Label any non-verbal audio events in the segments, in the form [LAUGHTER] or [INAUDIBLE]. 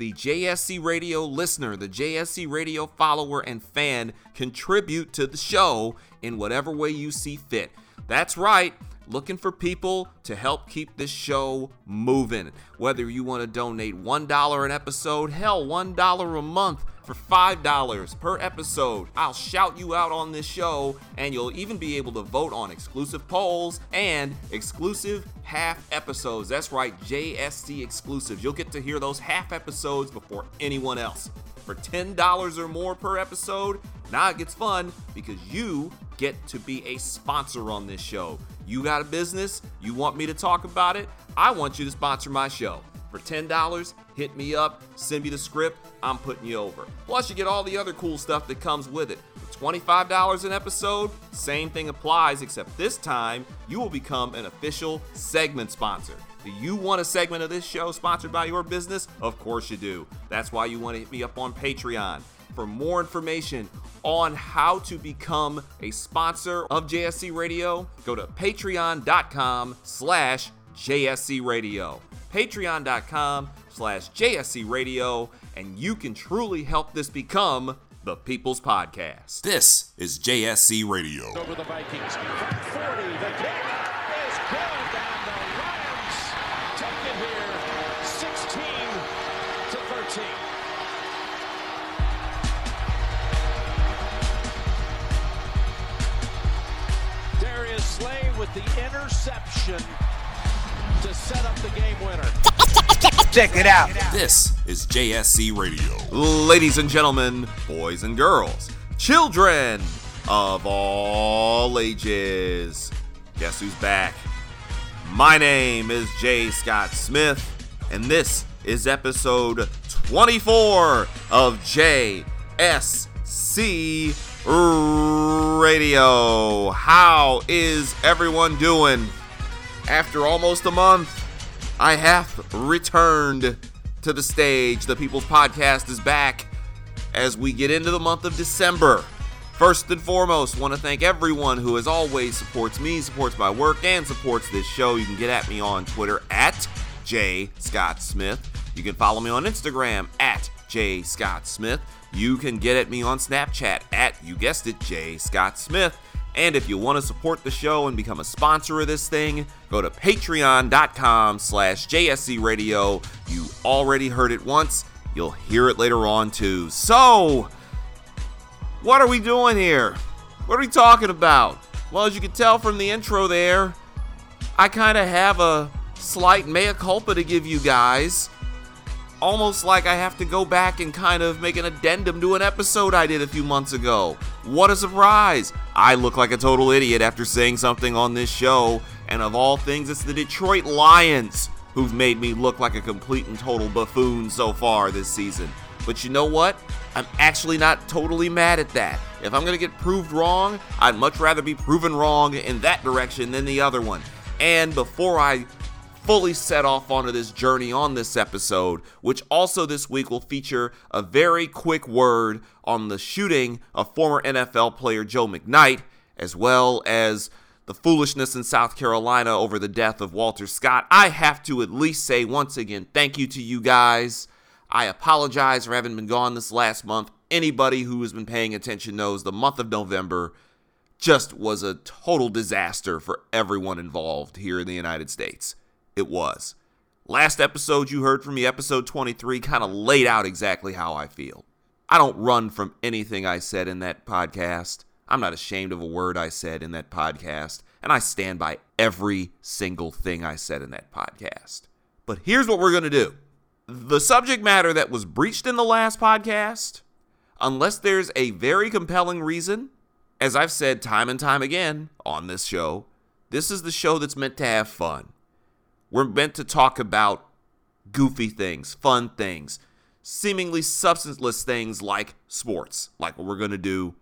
the JSC Radio listener, the JSC Radio follower and fan contribute to the show in whatever way you see fit. That's right, looking for people to help keep this show moving. Whether you want to donate $1 an episode, hell, $1 a month for $5 per episode. I'll shout you out on this show, and you'll even be able to vote on exclusive polls and exclusive half episodes. That's right, JSC exclusives. You'll get to hear those half episodes before anyone else. For $10 or more per episode, now it gets fun because you get to be a sponsor on this show. You got a business, you want me to talk about it, I want you to sponsor my show. For $10, hit me up, send me the script, I'm putting you over. Plus, you get all the other cool stuff that comes with it. For $25 an episode, same thing applies, except this time you will become an official segment sponsor. Do you want a segment of this show sponsored by your business? Of course you do. That's why you want to hit me up on Patreon. For more information on how to become a sponsor of JSC Radio, go to patreon.com slash JSC Radio patreon.com slash JSC Radio, and you can truly help this become the People's Podcast. This is JSC Radio. Over the Vikings. From 40, the kick is good, and the Lions take it here 16 to 13. Darius Slay with the interception to set up the game winner. Check it out. This is JSC Radio. Ladies and gentlemen, boys and girls, children of all ages. Guess who's back? My name is Jay Scott Smith, and this is episode 24 of JSC Radio. How is everyone doing? After almost a month, I have returned to the stage. The People's Podcast is back as we get into the month of December. First and foremost, want to thank everyone who, as always, supports me, supports my work, and supports this show. You can get at me on Twitter at J Scott Smith. You can follow me on Instagram at J Scott Smith. You can get at me on Snapchat at, you guessed it, J Scott Smith. And if you want to support the show and become a sponsor of this thing, go to patreon.com slash JSC Radio. You already heard it once. You'll hear it later on too. So, what are we doing here? What are we talking about? Well, as you can tell from the intro there, I kind of have a slight mea culpa to give you guys. Almost like I have to go back and kind of make an addendum to an episode I did a few months ago. What a surprise! I look like a total idiot after saying something on this show, and of all things, it's the Detroit Lions who've made me look like a complete and total buffoon so far this season. But you know what? I'm actually not totally mad at that. If I'm to get proved wrong, I'd much rather be proven wrong in that direction than the other one. And before I fully set off onto this journey on this episode, which also this week will feature a very quick word on the shooting of former NFL player Joe McKnight, as well as the foolishness in South Carolina over the death of Walter Scott. I have to at least say once again, thank you to you guys. I apologize for having been gone this last month. Anybody who has been paying attention knows the month of November just was a total disaster for everyone involved here in the United States. It was. Last episode you heard from me, episode 23, kind of laid out exactly how I feel. I don't run from anything I said in that podcast. I'm not ashamed of a word I said in that podcast, and I stand by every single thing I said in that podcast. But here's what we're going to do the subject matter that was breached in the last podcast, unless there's a very compelling reason, as I've said time and time again on this show, this is the show that's meant to have fun. We're meant to talk about goofy things, fun things, seemingly substanceless things like sports, like what we're going to do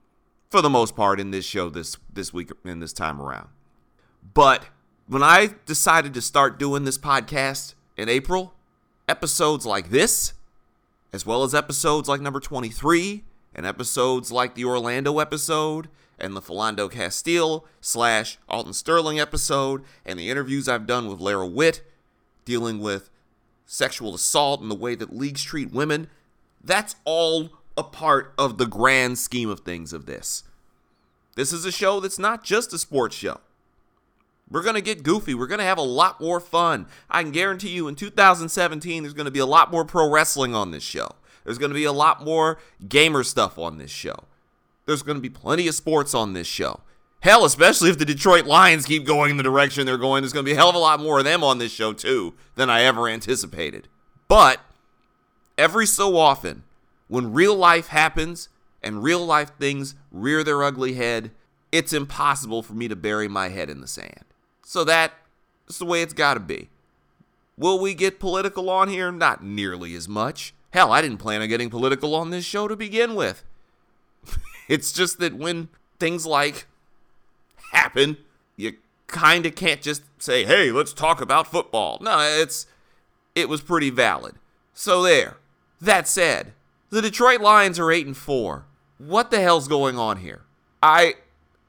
for the most part in this show this this week and this time around. But when I decided to start doing this podcast in April, episodes like this, as well as episodes like number 23 and episodes like the Orlando episode and the Philando Castile slash Alton Sterling episode and the interviews I've done with Lara Witt dealing with sexual assault and the way that leagues treat women, that's all a part of the grand scheme of things of this. This is a show that's not just a sports show. We're going to get goofy. We're going to have a lot more fun. I can guarantee you in 2017, there's going to be a lot more pro wrestling on this show. There's going to be a lot more gamer stuff on this show. There's going to be plenty of sports on this show. Hell, especially if the Detroit Lions keep going in the direction they're going, there's going to be a hell of a lot more of them on this show, too, than I ever anticipated. But every so often, when real life happens and real life things rear their ugly head, it's impossible for me to bury my head in the sand. So that's the way it's got to be. Will we get political on here? Not nearly as much. Hell, I didn't plan on getting political on this show to begin with. It's just that when things like happen, you kind of can't just say, "Hey, let's talk about football." No, it's it was pretty valid. So there. That said, the Detroit Lions are 8 and 4. What the hell's going on here? I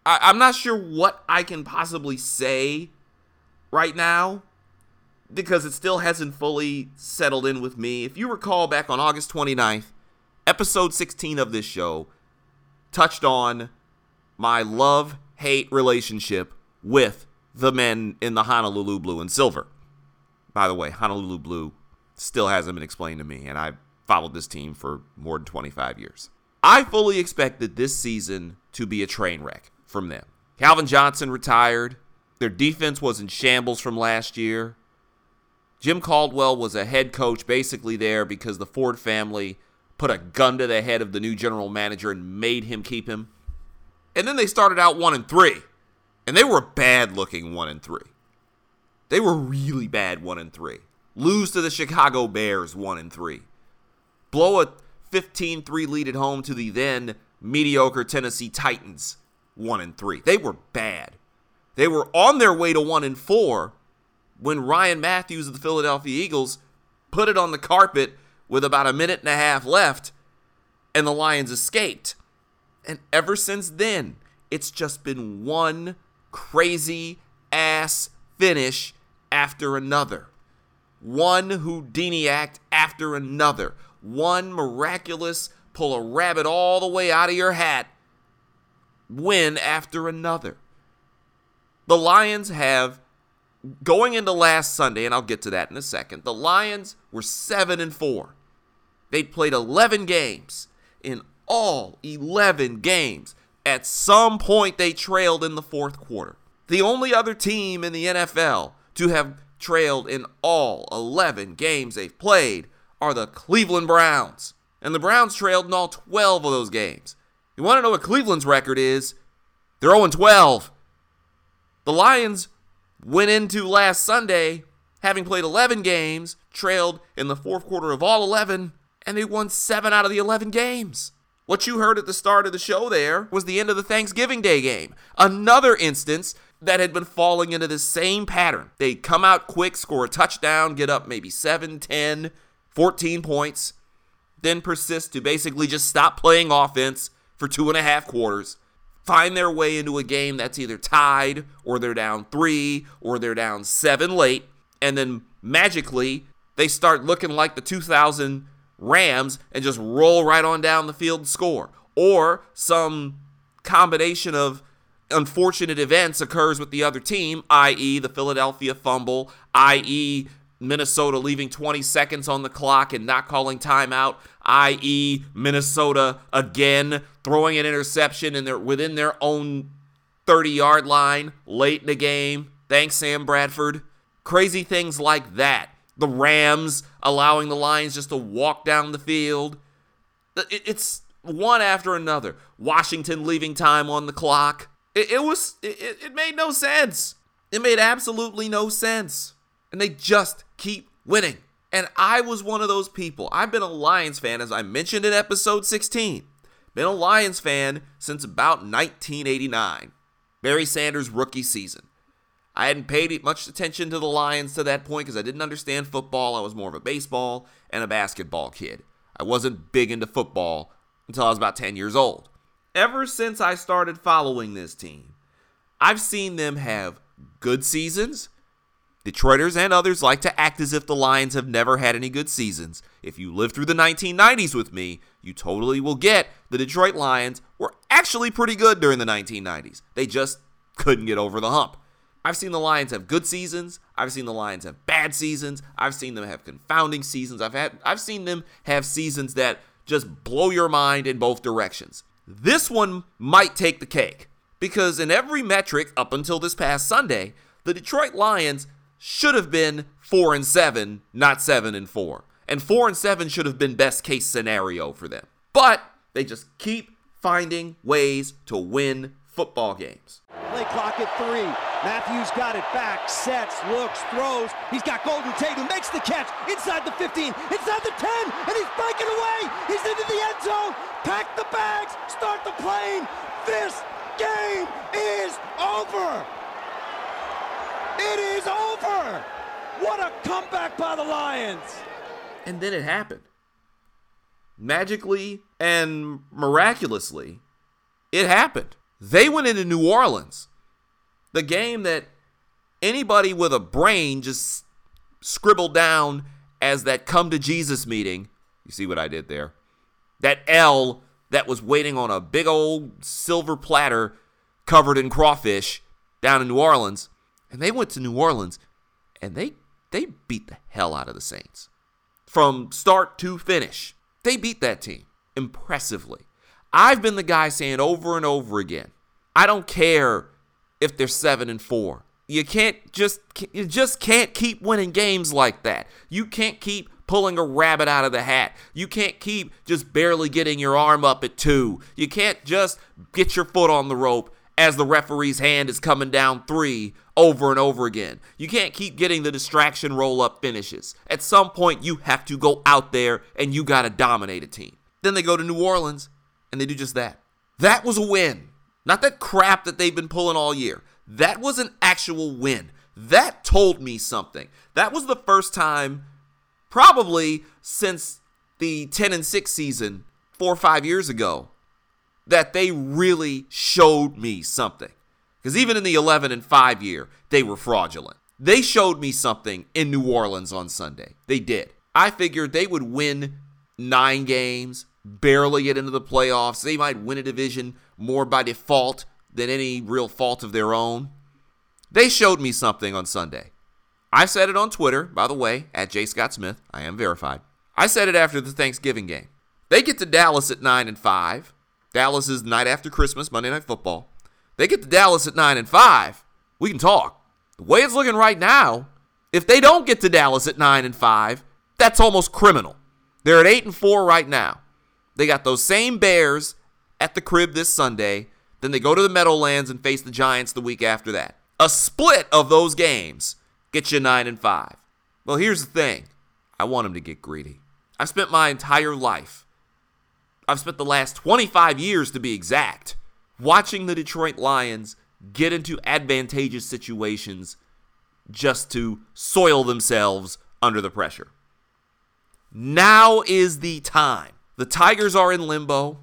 I, am not sure what I can possibly say right now because it still hasn't fully settled in with me. If you recall back on August 29th, episode 16 of this show touched on my love hate relationship with the men in the Honolulu Blue and Silver. By the way, Honolulu Blue still hasn't been explained to me, and I've followed this team for more than 25 years. I fully expected this season to be a train wreck from them. Calvin Johnson retired. Their defense was in shambles from last year. Jim Caldwell was a head coach basically there because the Ford family put a gun to the head of the new general manager and made him keep him. And then they started out 1 and 3. And they were bad looking 1 and 3. They were really bad 1 and 3. Lose to the Chicago Bears 1 and 3. Blow a 15-3 lead at home to the then mediocre Tennessee Titans one and three. They were bad. They were on their way to one and four when Ryan Mathews of the Philadelphia Eagles put it on the carpet with about a minute and a half left, and the Lions escaped. And ever since then, it's just been one crazy ass finish after another. One Houdini act after another. One miraculous pull a rabbit all the way out of your hat win after another. The Lions have going into last Sunday, and I'll get to that in a second. The Lions were 7 and 4. They'd played 11 games. In all 11 games, at some point they trailed in the fourth quarter. The only other team in the NFL to have trailed in all 11 games they've played are the Cleveland Browns. And the Browns trailed in all 12 of those games. You want to know what Cleveland's record is? They're 0 12. The Lions went into last Sunday having played 11 games, trailed in the fourth quarter of all 11, and they won 7 out of the 11 games. What you heard at the start of the show there was the end of the Thanksgiving Day game. Another instance that had been falling into the same pattern. They come out quick, score a touchdown, get up maybe 7, 10, 14 points, then persist to basically just stop playing offense for two and a half quarters, find their way into a game that's either tied or they're down three or they're down seven late, and then magically they start looking like the 2000 Rams and just roll right on down the field and score. Or some combination of unfortunate events occurs with the other team, i.e., the Philadelphia fumble, i.e., Minnesota leaving 20 seconds on the clock and not calling timeout, i.e., Minnesota again throwing an interception in their within their own 30 yard line late in the game. Thanks, Sam Bradford. Crazy things like that. The Rams allowing the Lions just to walk down the field. It's one after another. Washington leaving time on the clock. It, was it, it made no sense. It made absolutely no sense. And they just keep winning. And I was one of those people. I've been a Lions fan, as I mentioned in episode 16, Been a Lions fan since about 1989. Barry Sanders' rookie season. I hadn't paid much attention to the Lions to that point because I didn't understand football. I was more of a baseball and a basketball kid. I wasn't big into football until I was about 10 years old. Ever since I started following this team, I've seen them have good seasons. Detroiters and others like to act as if the Lions have never had any good seasons. If you lived through the 1990s with me, you totally will get the Detroit Lions were actually pretty good during the 1990s. They just couldn't get over the hump. I've seen the Lions have good seasons. I've seen the Lions have bad seasons. I've seen them have confounding seasons. I've had I've seen them have seasons that just blow your mind in both directions. This one might take the cake because in every metric up until this past Sunday, the Detroit Lions should have been 4 and 7, not 7 and 4. And 4 and 7 should have been best case scenario for them. But they just keep finding ways to win football games. Play clock at three. Matthews got it back, sets, looks, throws. He's got Golden Tate who makes the catch inside the 15, inside the 10, and he's breaking away. He's into the end zone. Pack the bags, start the plane. This game is over. It is over. What a comeback by the Lions. And then it happened. Magically and miraculously, it happened. They went into New Orleans. The game that anybody with a brain just scribbled down as that come to Jesus meeting. You see what I did there? That L that was waiting on a big old silver platter covered in crawfish down in New Orleans. And they went to New Orleans and they they beat the hell out of the Saints. From start to finish. They beat that team impressively. I've been the guy saying over and over again, I don't care if they're 7 and 4. You can't just you just can't keep winning games like that. You can't keep pulling a rabbit out of the hat. You can't keep just barely getting your arm up at 2. You can't just get your foot on the rope as the referee's hand is coming down 3 over and over again. You can't keep getting the distraction roll up finishes. At some point you have to go out there and you got to dominate a team. Then they go to New Orleans and they do just that. That was a win. Not that crap that they've been pulling all year. That was an actual win. That told me something. That was the first time, probably since the 10 and 6 season, four or five years ago, that they really showed me something. Because even in the 11 and 5 year, they were fraudulent. They showed me something in New Orleans on Sunday. They did. I figured they would win nine games, barely get into the playoffs. They might win a division more by default than any real fault of their own. They showed me something on Sunday. I said it on Twitter, by the way, at J. Scott Smith. I am verified. I said it after the Thanksgiving game. They get to Dallas at 9 and 5. Dallas is night after Christmas, Monday Night Football. They get to Dallas at 9 and 5. We can talk. The way it's looking right now, if they don't get to Dallas at 9 and 5, that's almost criminal. They're at 8 and 4 right now. They got those same Bears at the crib this Sunday. Then they go to the Meadowlands and face the Giants the week after that. A split of those games gets you 9 and 5. Well, here's the thing. I want them to get greedy. I've spent my entire life I've spent the last 25 years to be exact, watching the Detroit Lions get into advantageous situations just to soil themselves under the pressure. Now is the time. The Tigers are in limbo.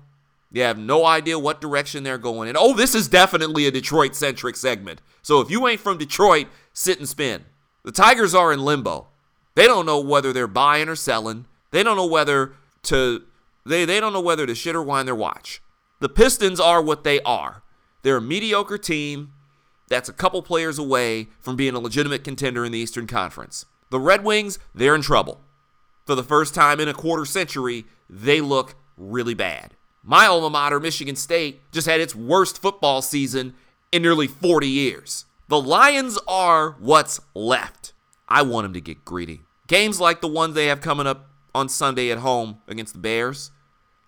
You have no idea what direction they're going in. Oh, this is definitely a Detroit centric segment. So if you ain't from Detroit, sit and spin. The Tigers are in limbo. They don't know whether they're buying or selling. They don't know whether to they, they don't know whether to shit or wind their watch. The Pistons are what they are. They're a mediocre team that's a couple players away from being a legitimate contender in the Eastern Conference. The Red Wings, they're in trouble. For the first time in a quarter century, they look really bad. My alma mater, Michigan State, just had its worst football season in nearly 40 years. The Lions are what's left. I want them to get greedy. Games like the ones they have coming up on Sunday at home against the Bears,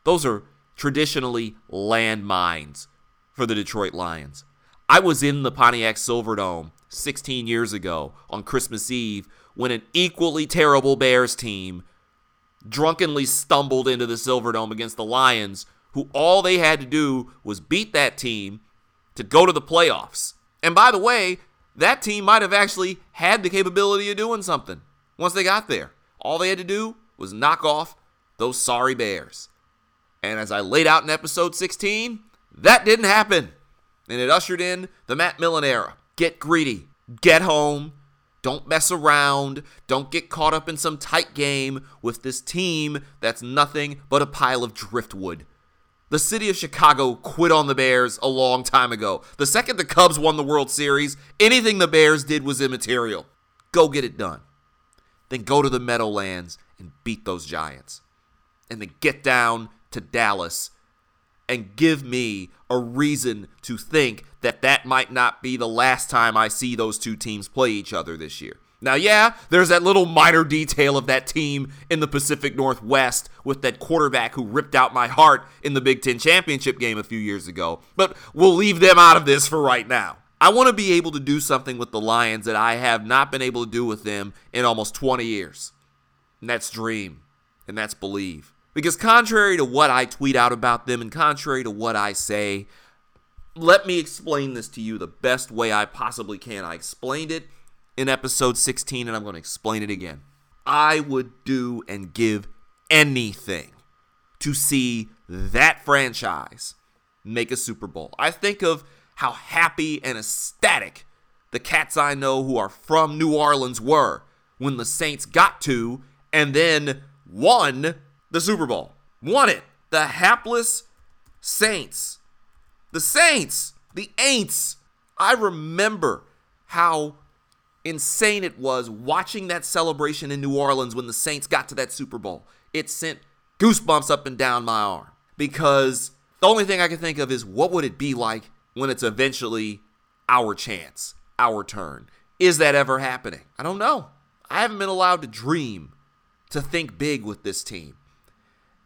those are traditionally landmines for the Detroit Lions. I was in the Pontiac Silverdome 16 years ago on Christmas Eve when an equally terrible Bears team drunkenly stumbled into the Silverdome against the Lions who all they had to do was beat that team to go to the playoffs. And by the way, that team might have actually had the capability of doing something once they got there. All they had to do was knock off those sorry Bears. And as I laid out in episode 16, that didn't happen. And it ushered in the Matt Millen era. Get greedy, get home, don't mess around, don't get caught up in some tight game with this team that's nothing but a pile of driftwood. The city of Chicago quit on the Bears a long time ago. The second the Cubs won the World Series, anything the Bears did was immaterial. Go get it done. Then go to the Meadowlands and beat those Giants. And then get down to Dallas and give me a reason to think that that might not be the last time I see those two teams play each other this year. Now, yeah, there's that little minor detail of that team in the Pacific Northwest with that quarterback who ripped out my heart in the Big Ten championship game a few years ago, but we'll leave them out of this for right now. I want to be able to do something with the Lions that I have not been able to do with them in almost 20 years. And that's dream, and that's believe. Because contrary to what I tweet out about them and contrary to what I say, let me explain this to you the best way I possibly can. I explained it in episode 16, and I'm going to explain it again. I would do and give anything to see that franchise make a Super Bowl. I think of how happy and ecstatic the cats I know who are from New Orleans were when the Saints got to and then won the Super Bowl. Won it. The hapless Saints. The Saints. The Aints. I remember how insane it was watching that celebration in New Orleans when the Saints got to that Super Bowl. It sent goosebumps up and down my arm because the only thing I can think of is what would it be like when it's eventually our chance, our turn? Is that ever happening? I don't know. I haven't been allowed to dream, to think big with this team.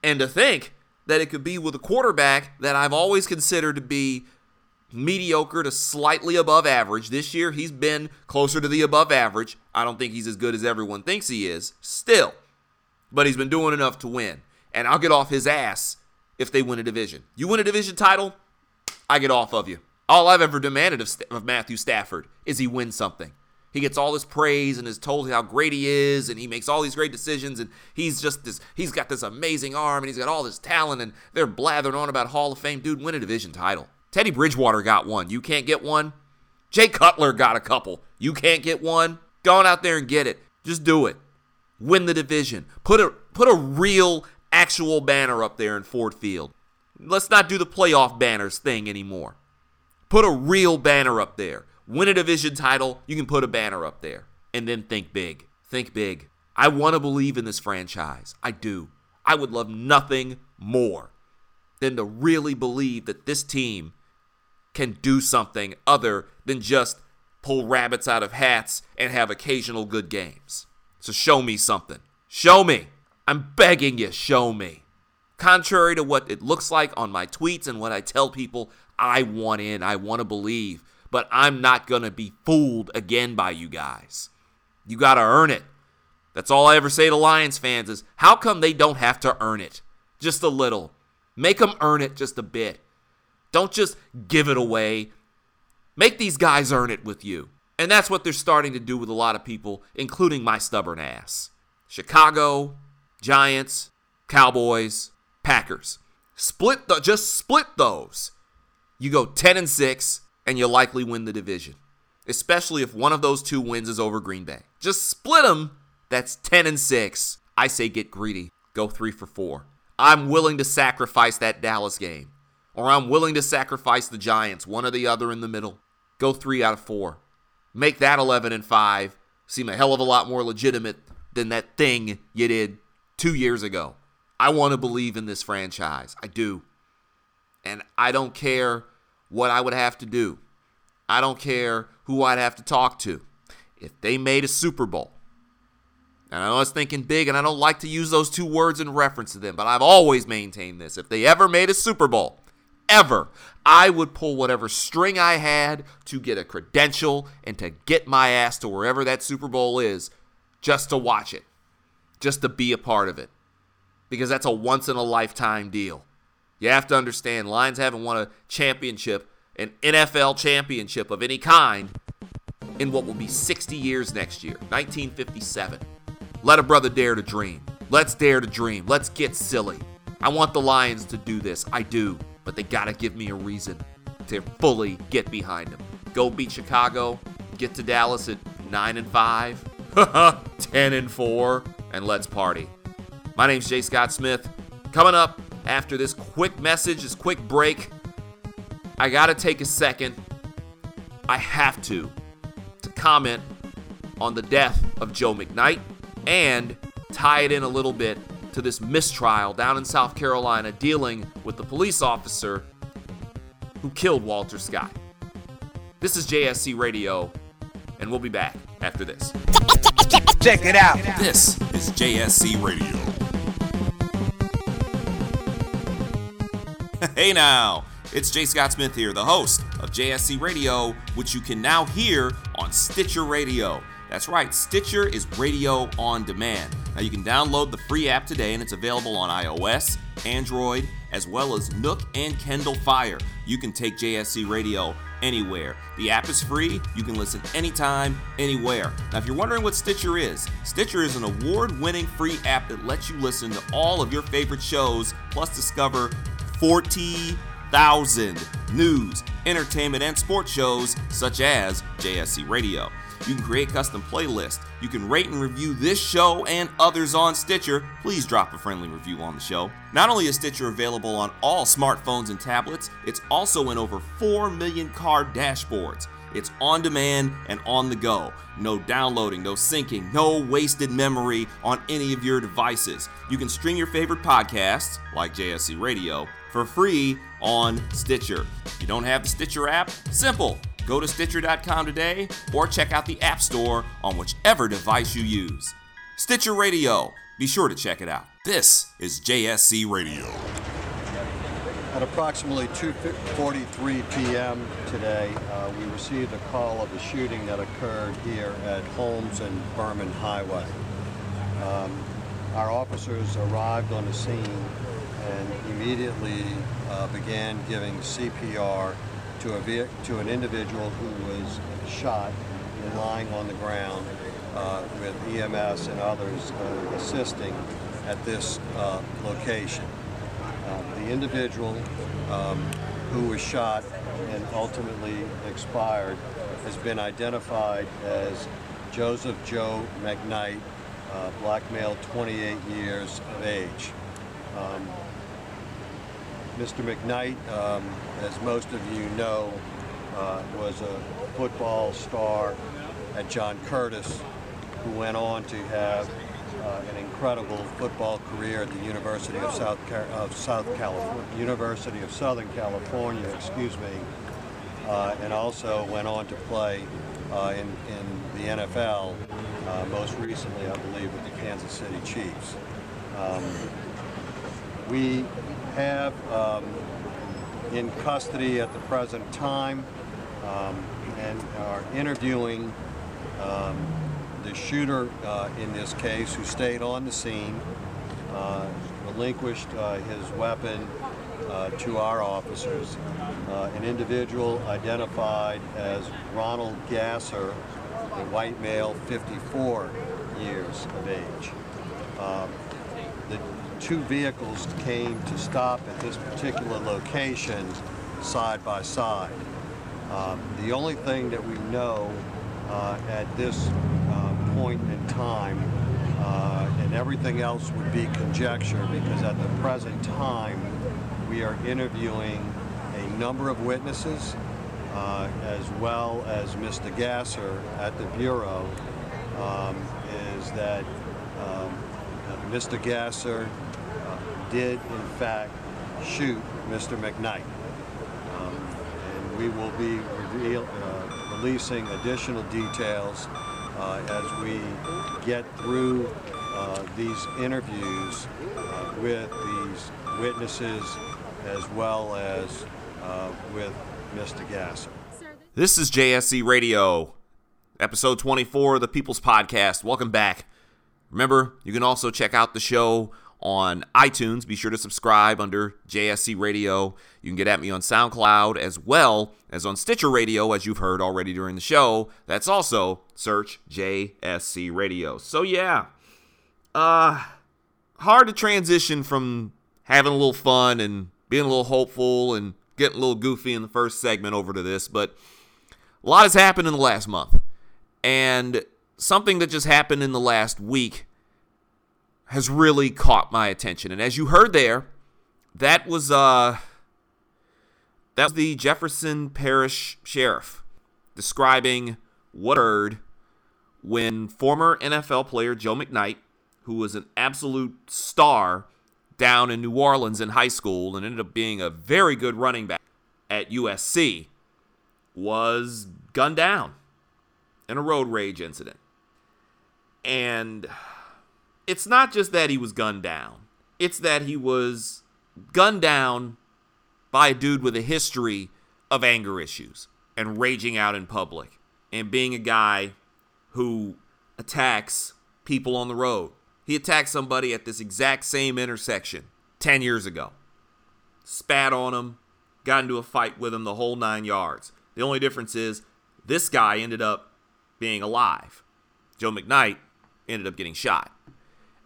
And to think that it could be with a quarterback that I've always considered to be mediocre to slightly above average. This year, he's been closer to the above average. I don't think he's as good as everyone thinks he is, still. But he's been doing enough to win. And I'll get off his ass if they win a division. You win a division title, I get off of you. All I've ever demanded of, of Matthew Stafford is he win something. He gets all this praise and is told how great he is, and he makes all these great decisions, and he's just this. He's got this amazing arm, and he's got all this talent, and they're blathering on about Hall of Fame. Dude, win a division title. Teddy Bridgewater got one. You can't get one. Jay Cutler got a couple. You can't get one. Go on out there and get it. Just do it. Win the division. Put a put a real actual banner up there in Ford Field. Let's not do the playoff banners thing anymore. Put a real banner up there. Win a division title, you can put a banner up there. And then think big. Think big. I want to believe in this franchise. I do. I would love nothing more than to really believe that this team can do something other than just pull rabbits out of hats and have occasional good games. So show me something. Show me. I'm begging you, show me. Contrary to what it looks like on my tweets and what I tell people, I want in, I want to believe, but I'm not going to be fooled again by you guys. You got to earn it. That's all I ever say to Lions fans is how come they don't have to earn it? Just a little. Make them earn it just a bit. Don't just give it away. Make these guys earn it with you. And that's what they're starting to do with a lot of people, including my stubborn ass. Chicago, Giants, Cowboys, Packers. Split the, just split those. You go 10 and 6 and you'll likely win the division. Especially if one of those two wins is over Green Bay. Just split them. That's 10 and 6. I say get greedy. Go 3 for 4. I'm willing to sacrifice that Dallas game or I'm willing to sacrifice the Giants, one or the other in the middle. Go three out of four. Make that 11 and 5 seem a hell of a lot more legitimate than that thing you did two years ago. I want to believe in this franchise. I do. And I don't care what I would have to do. I don't care who I'd have to talk to. If they made a Super Bowl, and I was thinking big, and I don't like to use those two words in reference to them, but I've always maintained this. If they ever made a Super Bowl, ever, I would pull whatever string I had to get a credential and to get my ass to wherever that Super Bowl is just to watch it, just to be a part of it. Because that's a once in a lifetime deal. You have to understand, Lions haven't won a championship, an NFL championship of any kind, in what will be 60 years next year, 1957. Let a brother dare to dream. Let's dare to dream. Let's get silly. I want the Lions to do this. I do. But they got to give me a reason to fully get behind them. Go beat Chicago, get to Dallas at 9 and 5, [LAUGHS] 10 and 4, and let's party. My name's Jay Scott Smith. Coming up after this quick message, this quick break, I got to take a second. I have to to comment on the death of Joe McKnight and tie it in a little bit to this mistrial down in South Carolina dealing with the police officer who killed Walter Scott. This is JSC Radio, and we'll be back after this. Check it out. This is JSC Radio. [LAUGHS] hey now, it's Jay Scott Smith here, the host of JSC Radio, which you can now hear on Stitcher Radio. That's right, Stitcher is radio on demand. Now you can download the free app today and it's available on iOS, Android, as well as Nook and Kindle Fire. You can take JSC Radio anywhere. The app is free. You can listen anytime, anywhere. Now, if you're wondering what Stitcher is, Stitcher is an award winning free app that lets you listen to all of your favorite shows, plus discover 40,000 news, entertainment, and sports shows such as JSC Radio. You can create custom playlists. You can rate and review this show and others on Stitcher. Please drop a friendly review on the show. Not only is Stitcher available on all smartphones and tablets, it's also in over 4 million car dashboards. It's on demand and on the go. No downloading, no syncing, no wasted memory on any of your devices. You can stream your favorite podcasts, like JSC Radio, for free on Stitcher. If you don't have the Stitcher app, simple. Go to Stitcher.com today or check out the App Store on whichever device you use. Stitcher Radio. Be sure to check it out. This is JSC Radio. At approximately 2:43 p.m. today, uh, we received a call of a shooting that occurred here at Holmes and Behrman Highway. Um, our officers arrived on the scene and immediately uh, began giving CPR to, a to an individual who was shot lying on the ground uh, with EMS and others uh, assisting at this uh, location. The individual um, who was shot and ultimately expired has been identified as Joseph Joe McKnight, uh, black male, 28 years of age. Um, Mr. McKnight, um, as most of you know, uh, was a football star at John Curtis, who went on to have uh, an incredible football career at the University of South, Car- of South California, University of Southern California, excuse me, uh, and also went on to play uh, in, in the NFL, uh, most recently, I believe, with the Kansas City Chiefs. Um, we have um, in custody at the present time um, and are interviewing um, the shooter uh, in this case who stayed on the scene, uh, relinquished uh, his weapon uh, to our officers, uh, an individual identified as Ronald Gasser, a white male, 54 years of age. Um, the two vehicles came to stop at this particular location side by side. Um, the only thing that we know uh, at this point in time, uh, and everything else would be conjecture because at the present time we are interviewing a number of witnesses uh, as well as Mr. Gasser at the Bureau, um, is that um, Mr. Gasser uh, did in fact shoot Mr. McKnight. Um, and we will be uh, releasing additional details as we get through uh, these interviews uh, with these witnesses as well as uh, with Mr. Gasser. This is JSC Radio, episode 24 of the People's Podcast. Welcome back. Remember, you can also check out the show on iTunes. Be sure to subscribe under JSC Radio. You can get at me on SoundCloud as well as on Stitcher Radio, as you've heard already during the show. That's also search JSC Radio. So yeah, uh, hard to transition from having a little fun and being a little hopeful and getting a little goofy in the first segment over to this, but a lot has happened in the last month. And something that just happened in the last week has really caught my attention. And as you heard there, that was uh that was the Jefferson Parish Sheriff describing what occurred when former NFL player Joe McKnight, who was an absolute star down in New Orleans in high school and ended up being a very good running back at USC, was gunned down in a road rage incident. And it's not just that he was gunned down, it's that he was gunned down by a dude with a history of anger issues and raging out in public and being a guy who attacks people on the road. He attacked somebody at this exact same intersection 10 years ago. Spat on him, got into a fight with him the whole nine yards. The only difference is this guy ended up being alive. Joe McKnight ended up getting shot.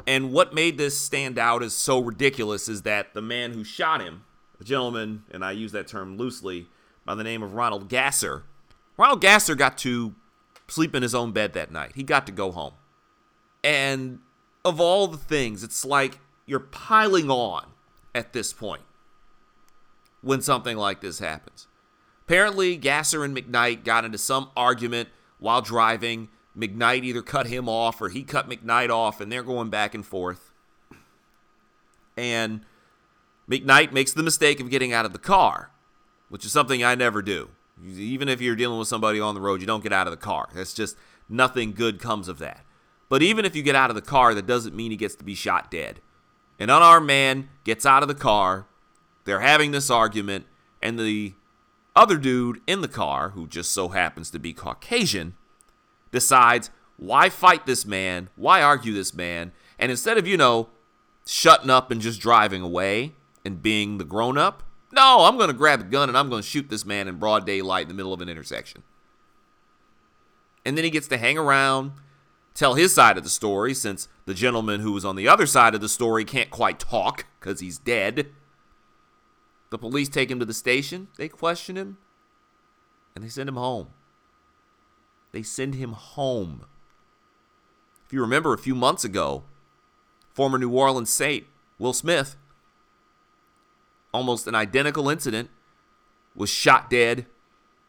And what made this stand out as so ridiculous is that the man who shot him, a gentleman, and I use that term loosely, by the name of Ronald Gasser, Ronald Gasser got to sleep in his own bed that night. He got to go home. And of all the things, it's like you're piling on at this point when something like this happens. Apparently, Gasser and McKnight got into some argument while driving. McKnight either cut him off or he cut McKnight off, and they're going back and forth. And McKnight makes the mistake of getting out of the car, which is something I never do. Even if you're dealing with somebody on the road, you don't get out of the car. That's just nothing good comes of that. But even if you get out of the car, that doesn't mean he gets to be shot dead. An unarmed man gets out of the car. They're having this argument, and the other dude in the car, who just so happens to be Caucasian, decides why fight this man? Why argue this man? And instead of, you know, shutting up and just driving away and being the grown up, no, I'm going to grab a gun and I'm going to shoot this man in broad daylight in the middle of an intersection. And then he gets to hang around, tell his side of the story, since the gentleman who was on the other side of the story can't quite talk because he's dead. The police take him to the station, they question him, and they send him home. They send him home. If you remember a few months ago, former New Orleans Saint Will Smith, almost an identical incident, was shot dead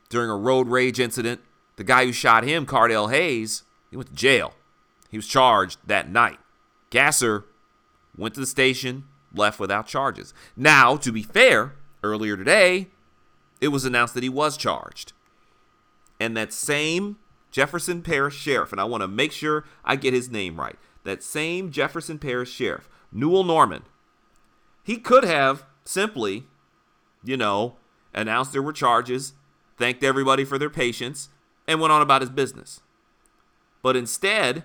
during a road rage incident. The guy who shot him, Cardell Hayes, he went to jail. He was charged that night. Gasser went to the station, left without charges. Now, to be fair, earlier today, it was announced that he was charged. And that same Jefferson Parish Sheriff, and I want to make sure I get his name right, that same Jefferson Parish Sheriff, Newell Normand, he could have simply, you know, announced there were charges, thanked everybody for their patience, and went on about his business. But instead,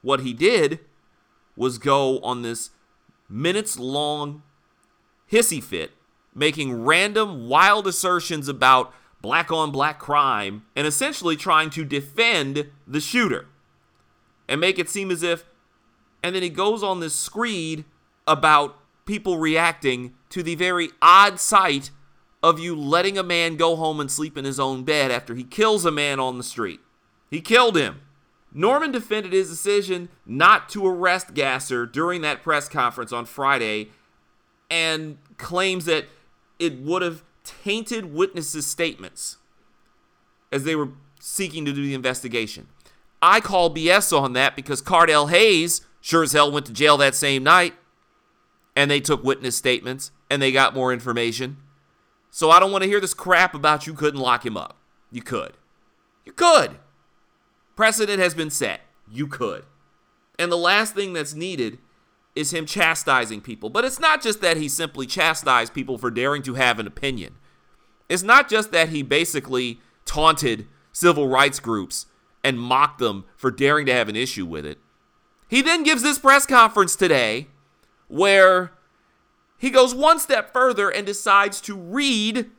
what he did was go on this minutes long hissy fit, making random wild assertions about black on black crime and essentially trying to defend the shooter and make it seem as if. And then he goes on this screed about people reacting to the very odd sight of you letting a man go home and sleep in his own bed after he kills a man on the street. He killed him. Normand defended his decision not to arrest Gasser during that press conference on Friday and claims that it would have tainted witnesses' statements as they were seeking to do the investigation. I call BS on that because Cardell Hayes sure as hell went to jail that same night and they took witness statements and they got more information. So I don't want to hear this crap about you couldn't lock him up. You could. You could. Precedent has been set. You could. And the last thing that's needed is him chastising people. But it's not just that he simply chastised people for daring to have an opinion. It's not just that he basically taunted civil rights groups and mocked them for daring to have an issue with it. He then gives this press conference today where he goes one step further and decides to read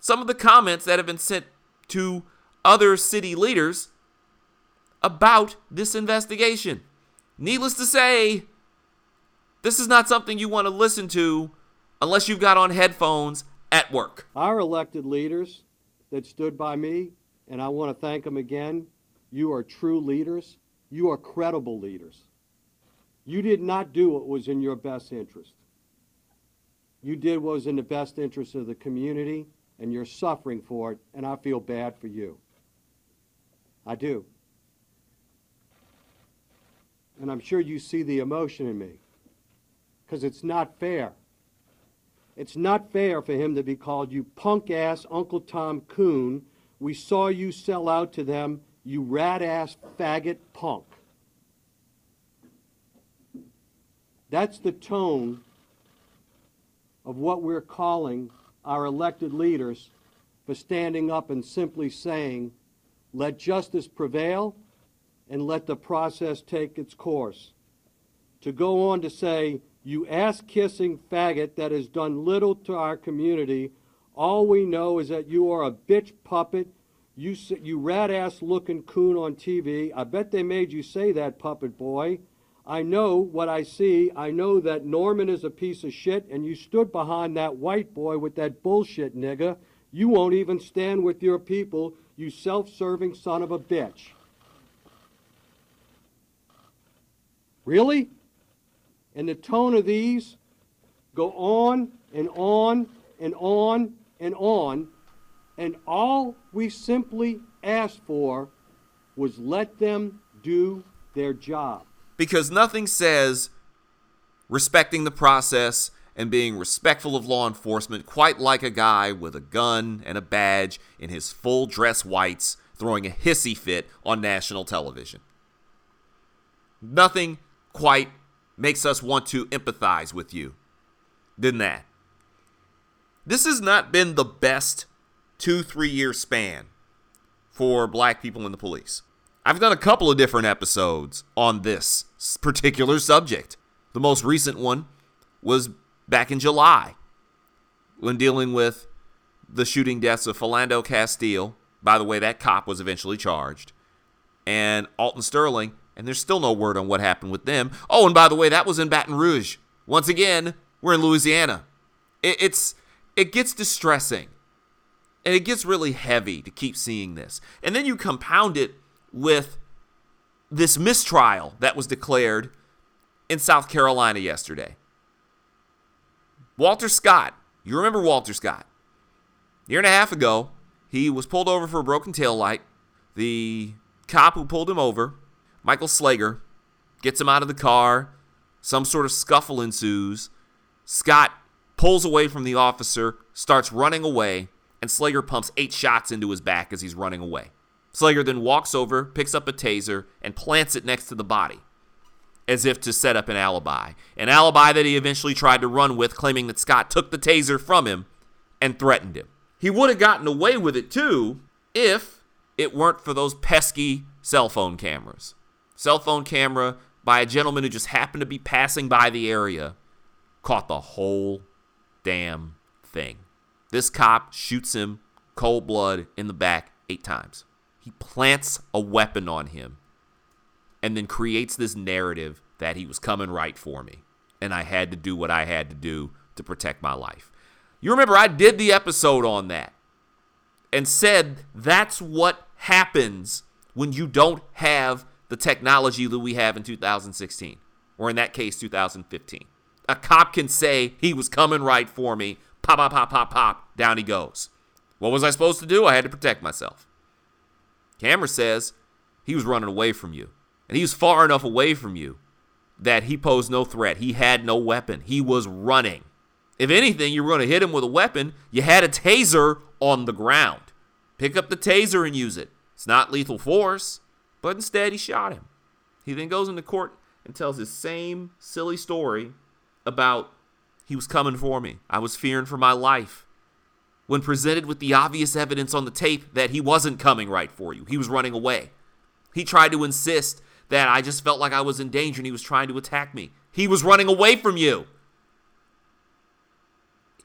some of the comments that have been sent to other city leaders about this investigation. Needless to say, this is not something you want to listen to unless you've got on headphones at work. Our elected leaders that stood by me, and I want to thank them again, you are true leaders. You are credible leaders. You did not do what was in your best interest. You did what was in the best interest of the community, and you're suffering for it, and I feel bad for you. I do. And I'm sure you see the emotion in me, because it's not fair. It's not fair for him to be called you punk ass Uncle Tom Coon. We saw you sell out to them, you rat ass faggot punk. That's the tone of what we're calling our elected leaders for standing up and simply saying, let justice prevail and let the process take its course. To go on to say, you ass kissing faggot that has done little to our community, all we know is that you are a bitch puppet. You, you rat ass looking coon on TV. I bet they made you say that, puppet boy. I know what I see. I know that Normand is a piece of shit, and you stood behind that white boy with that bullshit, nigga. You won't even stand with your people, you self serving son of a bitch. Really? And the tone of these go on and on and on and on, and all we simply asked for was let them do their job because nothing says respecting the process and being respectful of law enforcement quite like a guy with a gun and a badge in his full dress whites throwing a hissy fit on national television. Nothing quite makes us want to empathize with you than that. This has not been the best two, three year span for black people in the police. I've done a couple of different episodes on this particular subject. The most recent one was back in July when dealing with the shooting deaths of Philando Castile. By the way, that cop was eventually charged. And Alton Sterling, and there's still no word on what happened with them. Oh, and by the way, that was in Baton Rouge. Once again, we're in Louisiana. It, it's it gets distressing. And it gets really heavy to keep seeing this. And then you compound it with this mistrial that was declared in South Carolina yesterday. Walter Scott, you remember Walter Scott. A year and a half ago, he was pulled over for a broken tail light. The cop who pulled him over, Michael Slager, gets him out of the car. Some sort of scuffle ensues. Scott pulls away from the officer, starts running away, and Slager pumps eight shots into his back as he's running away. Slager then walks over, picks up a taser, and plants it next to the body, as if to set up an alibi. An alibi that he eventually tried to run with, claiming that Scott took the taser from him and threatened him. He would have gotten away with it too if it weren't for those pesky cell phone cameras. Cell phone camera by a gentleman who just happened to be passing by the area caught the whole damn thing. This cop shoots him cold blood in the back eight times. He plants a weapon on him and then creates this narrative that he was coming right for me. And I had to do what I had to do to protect my life. You remember, I did the episode on that and said that's what happens when you don't have the technology that we have in 2016, or in that case, 2015. A cop can say he was coming right for me, pop, pop, pop, pop, pop, down he goes. What was I supposed to do? I had to protect myself. Camera says he was running away from you. And he was far enough away from you that he posed no threat. He had no weapon. He was running. If anything, you were going to hit him with a weapon. You had a taser on the ground. Pick up the taser and use it. It's not lethal force, but instead he shot him. He then goes into court and tells his same silly story about he was coming for me. I was fearing for my life when presented with the obvious evidence on the tape that he wasn't coming right for you. He was running away. He tried to insist that I just felt like I was in danger and he was trying to attack me. He was running away from you.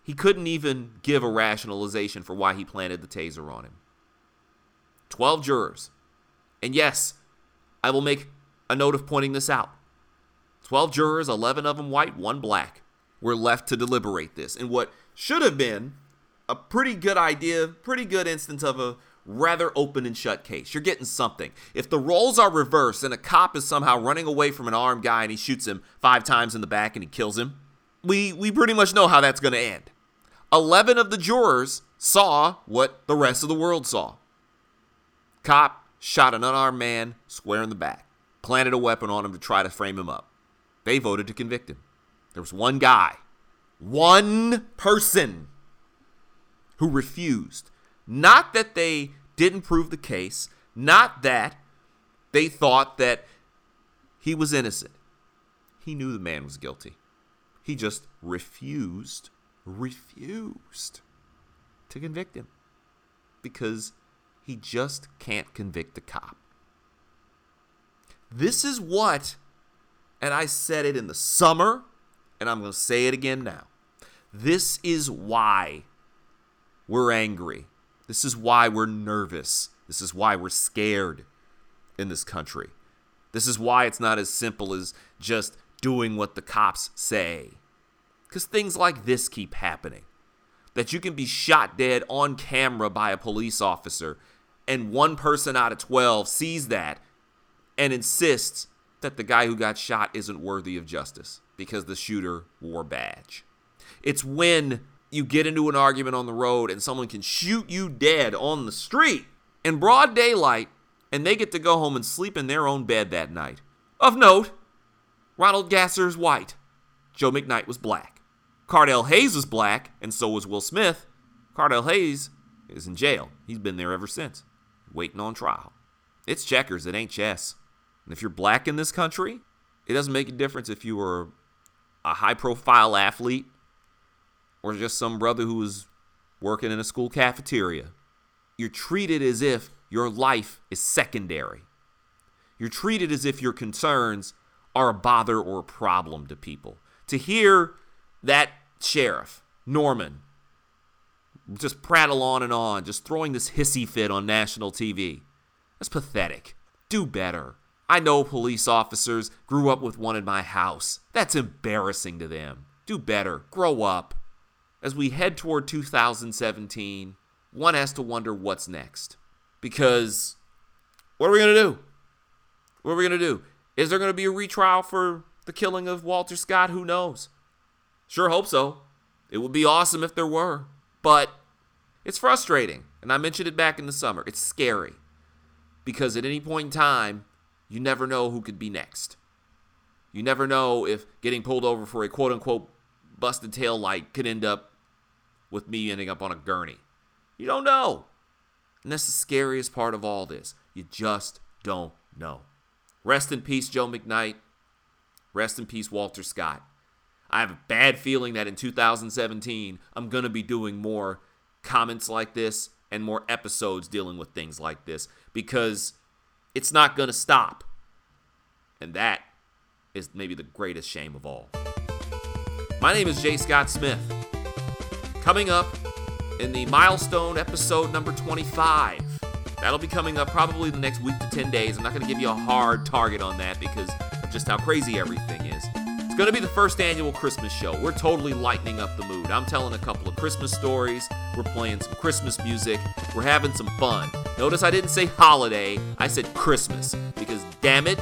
he couldn't even give a rationalization for why he planted the taser on him. 12 jurors. And yes, I will make a note of pointing this out. 12 jurors, 11 of them white, one black, were left to deliberate this in what should have been a pretty good idea, pretty good instance of a rather open and shut case. You're getting something. If the roles are reversed and a cop is somehow running away from an armed guy and he shoots him five times in the back and he kills him, we, we pretty much know how that's going to end. 11 of the jurors saw what the rest of the world saw. Cop shot an unarmed man square in the back, planted a weapon on him to try to frame him up. They voted to convict him. There was one guy, one person who refused. Not that they didn't prove the case, not that they thought that he was innocent. He knew the man was guilty. He just refused, refused to convict him because he just can't convict a cop. This is what, and I said it in the summer, and I'm going to say it again now. This is why we're angry. This is why we're nervous. This is why we're scared in this country. This is why it's not as simple as just doing what the cops say. Because things like this keep happening. That you can be shot dead on camera by a police officer, and one person out of 12 sees that and insists that the guy who got shot isn't worthy of justice because the shooter wore a badge. It's when you get into an argument on the road and someone can shoot you dead on the street in broad daylight and they get to go home and sleep in their own bed that night. Of note, Ronald Gasser is white. Joe McKnight was black. Cardell Hayes was black, and so was Will Smith. Cardell Hayes is in jail. He's been there ever since, waiting on trial. It's checkers, it ain't chess. And if you're black in this country, it doesn't make a difference if you were a high profile athlete or just some brother who was working in a school cafeteria. You're treated as if your life is secondary. You're treated as if your concerns are a bother or a problem to people. To hear that sheriff, Normand, just prattle on and on, just throwing this hissy fit on national TV, that's pathetic. Do better. I know police officers grew up with one in my house. That's embarrassing to them. Do better. Grow up. As we head toward 2017, one has to wonder what's next. Because what are we going to do? What are we going to do? Is there going to be a retrial for the killing of Walter Scott? Who knows? Sure hope so. It would be awesome if there were. But it's frustrating. And I mentioned it back in the summer. It's scary. Because at any point in time, you never know who could be next. You never know if getting pulled over for a quote unquote busted tail light could end up with me ending up on a gurney. You don't know. And that's the scariest part of all this. You just don't know. Rest in peace, Joe McKnight. Rest in peace, Walter Scott. I have a bad feeling that in 2017, I'm going to be doing more comments like this and more episodes dealing with things like this because it's not going to stop. And that is maybe the greatest shame of all. My name is Jay Scott Smith. Coming up in the milestone episode number 25. That'll be coming up probably the next week to 10 days. I'm not going to give you a hard target on that because of just how crazy everything is. It's going to be the first annual Christmas show. We're totally lightening up the mood. I'm telling a couple of Christmas stories. We're playing some Christmas music. We're having some fun. Notice I didn't say holiday, I said Christmas because damn it,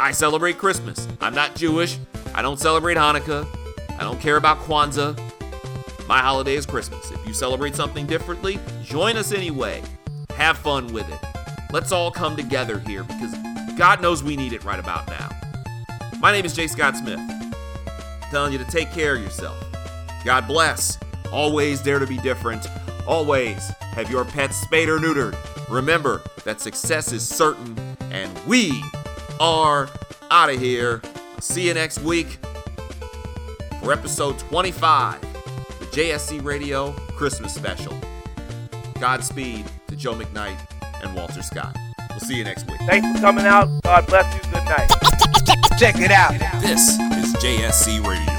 I celebrate Christmas. I'm not Jewish. I don't celebrate Hanukkah. I don't care about Kwanzaa. My holiday is Christmas. If you celebrate something differently, join us anyway. Have fun with it. Let's all come together here because God knows we need it right about now. My name is Jay Scott Smith. telling you to take care of yourself. God bless. Always dare to be different. Always have your pets spayed or neutered. Remember that success is certain, and we are out of here. See you next week for episode 25, the JSC Radio Christmas Special. Godspeed to Joe McKnight and Walter Scott. We'll see you next week. Thanks for coming out. God bless you. Good night. Check it out. This is JSC Radio.